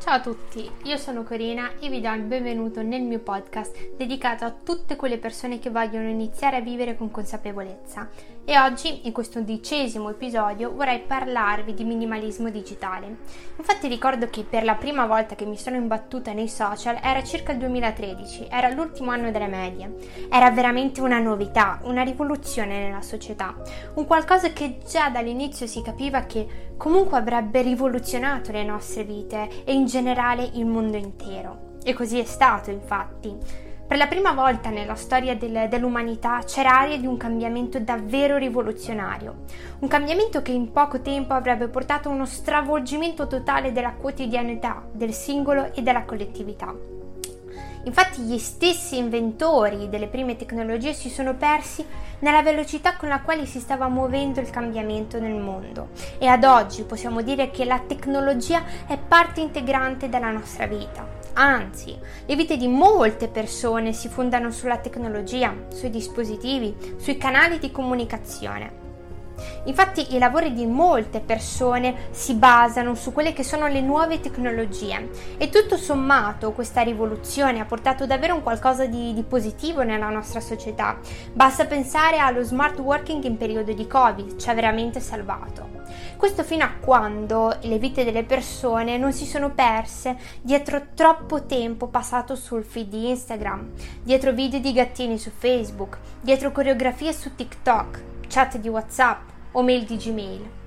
Ciao a tutti, io sono Corina e vi do il benvenuto nel mio podcast dedicato a tutte quelle persone che vogliono iniziare a vivere con consapevolezza. E oggi, in questo undicesimo episodio, vorrei parlarvi di minimalismo digitale. Infatti ricordo che per la prima volta che mi sono imbattuta nei social era circa il 2013, era l'ultimo anno delle medie. Era veramente una novità, una rivoluzione nella società, un qualcosa che già dall'inizio si capiva che comunque avrebbe rivoluzionato le nostre vite e in generale il mondo intero. E così è stato, infatti. Per la prima volta nella storia del, dell'umanità c'era aria di un cambiamento davvero rivoluzionario, un cambiamento che in poco tempo avrebbe portato a uno stravolgimento totale della quotidianità, del singolo e della collettività. Infatti gli stessi inventori delle prime tecnologie si sono persi nella velocità con la quale si stava muovendo il cambiamento nel mondo e ad oggi possiamo dire che la tecnologia è parte integrante della nostra vita. Anzi, le vite di molte persone si fondano sulla tecnologia, sui dispositivi, sui canali di comunicazione. Infatti i lavori di molte persone si basano su quelle che sono le nuove tecnologie e tutto sommato questa rivoluzione ha portato davvero un qualcosa di, di positivo nella nostra società. Basta pensare allo smart working in periodo di Covid, ci ha veramente salvato. Questo fino a quando le vite delle persone non si sono perse dietro troppo tempo passato sul feed di Instagram, dietro video di gattini su Facebook, dietro coreografie su TikTok, chat di WhatsApp o mail di Gmail.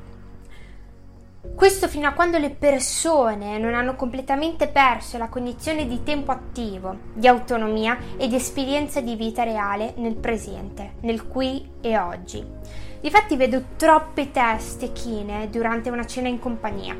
Questo fino a quando le persone non hanno completamente perso la cognizione di tempo attivo, di autonomia e di esperienza di vita reale nel presente, nel qui e oggi. Difatti vedo troppe teste chine durante una cena in compagnia,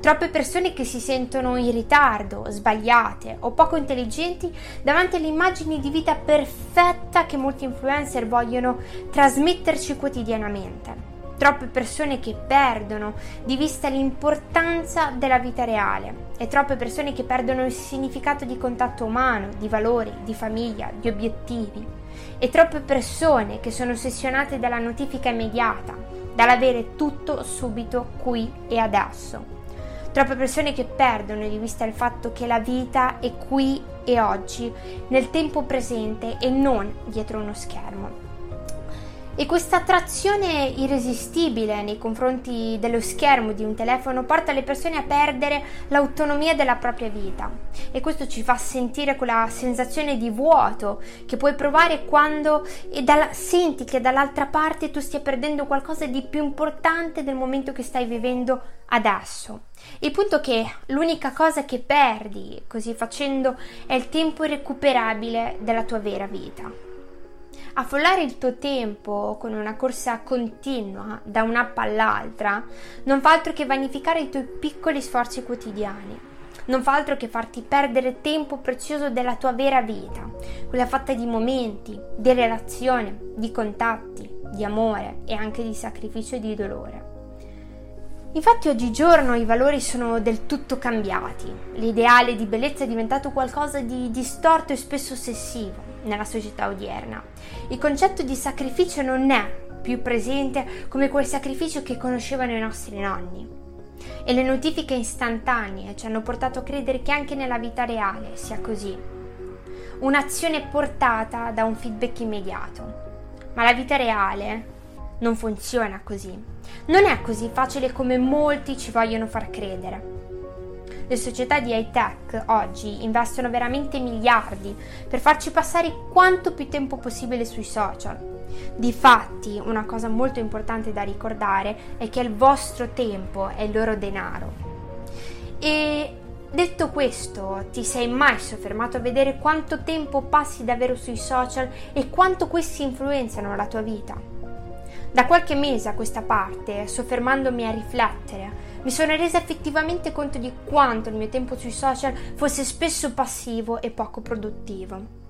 troppe persone che si sentono in ritardo, sbagliate o poco intelligenti davanti alle immagini di vita perfetta che molti influencer vogliono trasmetterci quotidianamente troppe persone che perdono di vista l'importanza della vita reale e troppe persone che perdono il significato di contatto umano, di valori, di famiglia, di obiettivi e troppe persone che sono ossessionate dalla notifica immediata, dall'avere tutto subito qui e adesso. Troppe persone che perdono di vista il fatto che la vita è qui e oggi, nel tempo presente e non dietro uno schermo. E questa attrazione irresistibile nei confronti dello schermo di un telefono porta le persone a perdere l'autonomia della propria vita e questo ci fa sentire quella sensazione di vuoto che puoi provare quando dalla, senti che dall'altra parte tu stia perdendo qualcosa di più importante del momento che stai vivendo adesso. Il punto è che l'unica cosa che perdi così facendo è il tempo irrecuperabile della tua vera vita. Affollare il tuo tempo con una corsa continua da un'app all'altra non fa altro che vanificare i tuoi piccoli sforzi quotidiani. Non fa altro che farti perdere tempo prezioso della tua vera vita, quella fatta di momenti, di relazione, di contatti, di amore e anche di sacrificio e di dolore. Infatti oggigiorno i valori sono del tutto cambiati, l'ideale di bellezza è diventato qualcosa di distorto e spesso ossessivo nella società odierna. Il concetto di sacrificio non è più presente come quel sacrificio che conoscevano i nostri nonni. E le notifiche istantanee ci hanno portato a credere che anche nella vita reale sia così. Un'azione portata da un feedback immediato. Ma la vita reale non funziona così. Non è così facile come molti ci vogliono far credere. Le società di high tech oggi investono veramente miliardi per farci passare quanto più tempo possibile sui social. Difatti, una cosa molto importante da ricordare è che il vostro tempo è il loro denaro. E detto questo, ti sei mai soffermato a vedere quanto tempo passi davvero sui social e quanto questi influenzano la tua vita? Da qualche mese a questa parte, soffermandomi a riflettere, mi sono resa effettivamente conto di quanto il mio tempo sui social fosse spesso passivo e poco produttivo.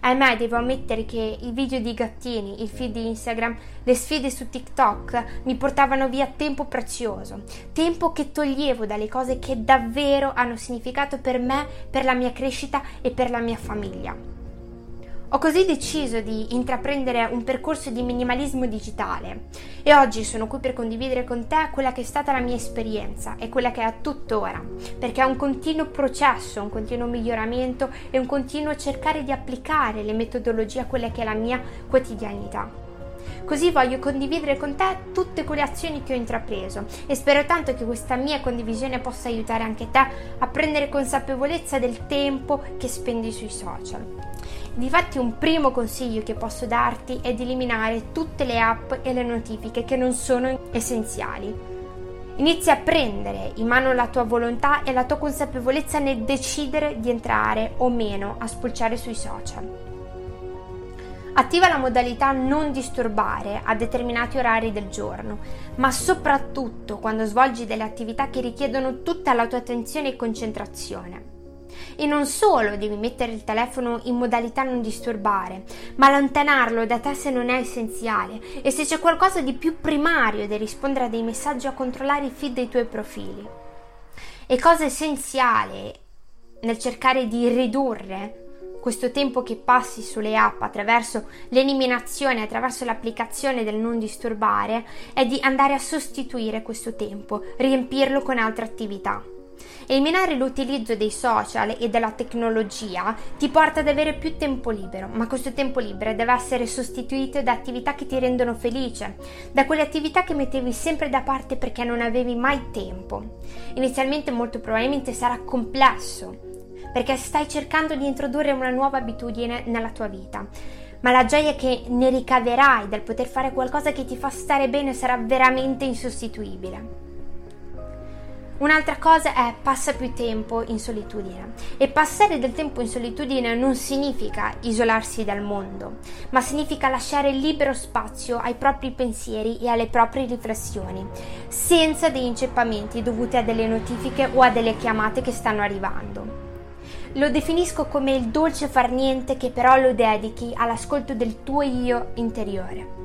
Ahimè, devo ammettere che i video di gattini, il feed di Instagram, le sfide su TikTok mi portavano via tempo prezioso, tempo che toglievo dalle cose che davvero hanno significato per me, per la mia crescita e per la mia famiglia. Ho così deciso di intraprendere un percorso di minimalismo digitale e oggi sono qui per condividere con te quella che è stata la mia esperienza e quella che è tuttora, perché è un continuo processo, un continuo miglioramento e un continuo cercare di applicare le metodologie a quella che è la mia quotidianità. Così voglio condividere con te tutte quelle azioni che ho intrapreso e spero tanto che questa mia condivisione possa aiutare anche te a prendere consapevolezza del tempo che spendi sui social. Difatti un primo consiglio che posso darti è di eliminare tutte le app e le notifiche che non sono essenziali. Inizia a prendere in mano la tua volontà e la tua consapevolezza nel decidere di entrare o meno a spulciare sui social. Attiva la modalità non disturbare a determinati orari del giorno, ma soprattutto quando svolgi delle attività che richiedono tutta la tua attenzione e concentrazione. E non solo devi mettere il telefono in modalità non disturbare, ma allontanarlo da te se non è essenziale e se c'è qualcosa di più primario da rispondere a dei messaggi o a controllare i feed dei tuoi profili. E cosa essenziale nel cercare di ridurre questo tempo che passi sulle app attraverso l'eliminazione, attraverso l'applicazione del non disturbare, è di andare a sostituire questo tempo, riempirlo con altre attività. Eliminare l'utilizzo dei social e della tecnologia ti porta ad avere più tempo libero, ma questo tempo libero deve essere sostituito da attività che ti rendono felice, da quelle attività che mettevi sempre da parte perché non avevi mai tempo. Inizialmente molto probabilmente sarà complesso, perché stai cercando di introdurre una nuova abitudine nella tua vita ma la gioia che ne ricaverai dal poter fare qualcosa che ti fa stare bene sarà veramente insostituibile. Un'altra cosa è passa più tempo in solitudine e passare del tempo in solitudine non significa isolarsi dal mondo, ma significa lasciare libero spazio ai propri pensieri e alle proprie riflessioni, senza degli inceppamenti dovuti a delle notifiche o a delle chiamate che stanno arrivando. Lo definisco come il dolce far niente che però lo dedichi all'ascolto del tuo io interiore.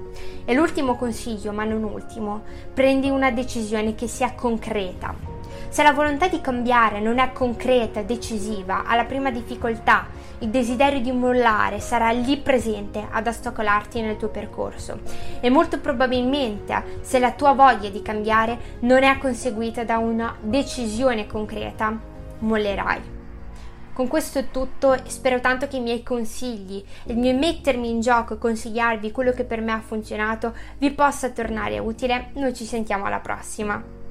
E l'ultimo consiglio, ma non ultimo, prendi una decisione che sia concreta, se la volontà di cambiare non è concreta, decisiva, alla prima difficoltà, il desiderio di mollare sarà lì presente ad ostacolarti nel tuo percorso e molto probabilmente se la tua voglia di cambiare non è conseguita da una decisione concreta, mollerai. Con questo è tutto, spero tanto che i miei consigli, il mio mettermi in gioco e consigliarvi quello che per me ha funzionato vi possa tornare utile. Noi ci sentiamo alla prossima.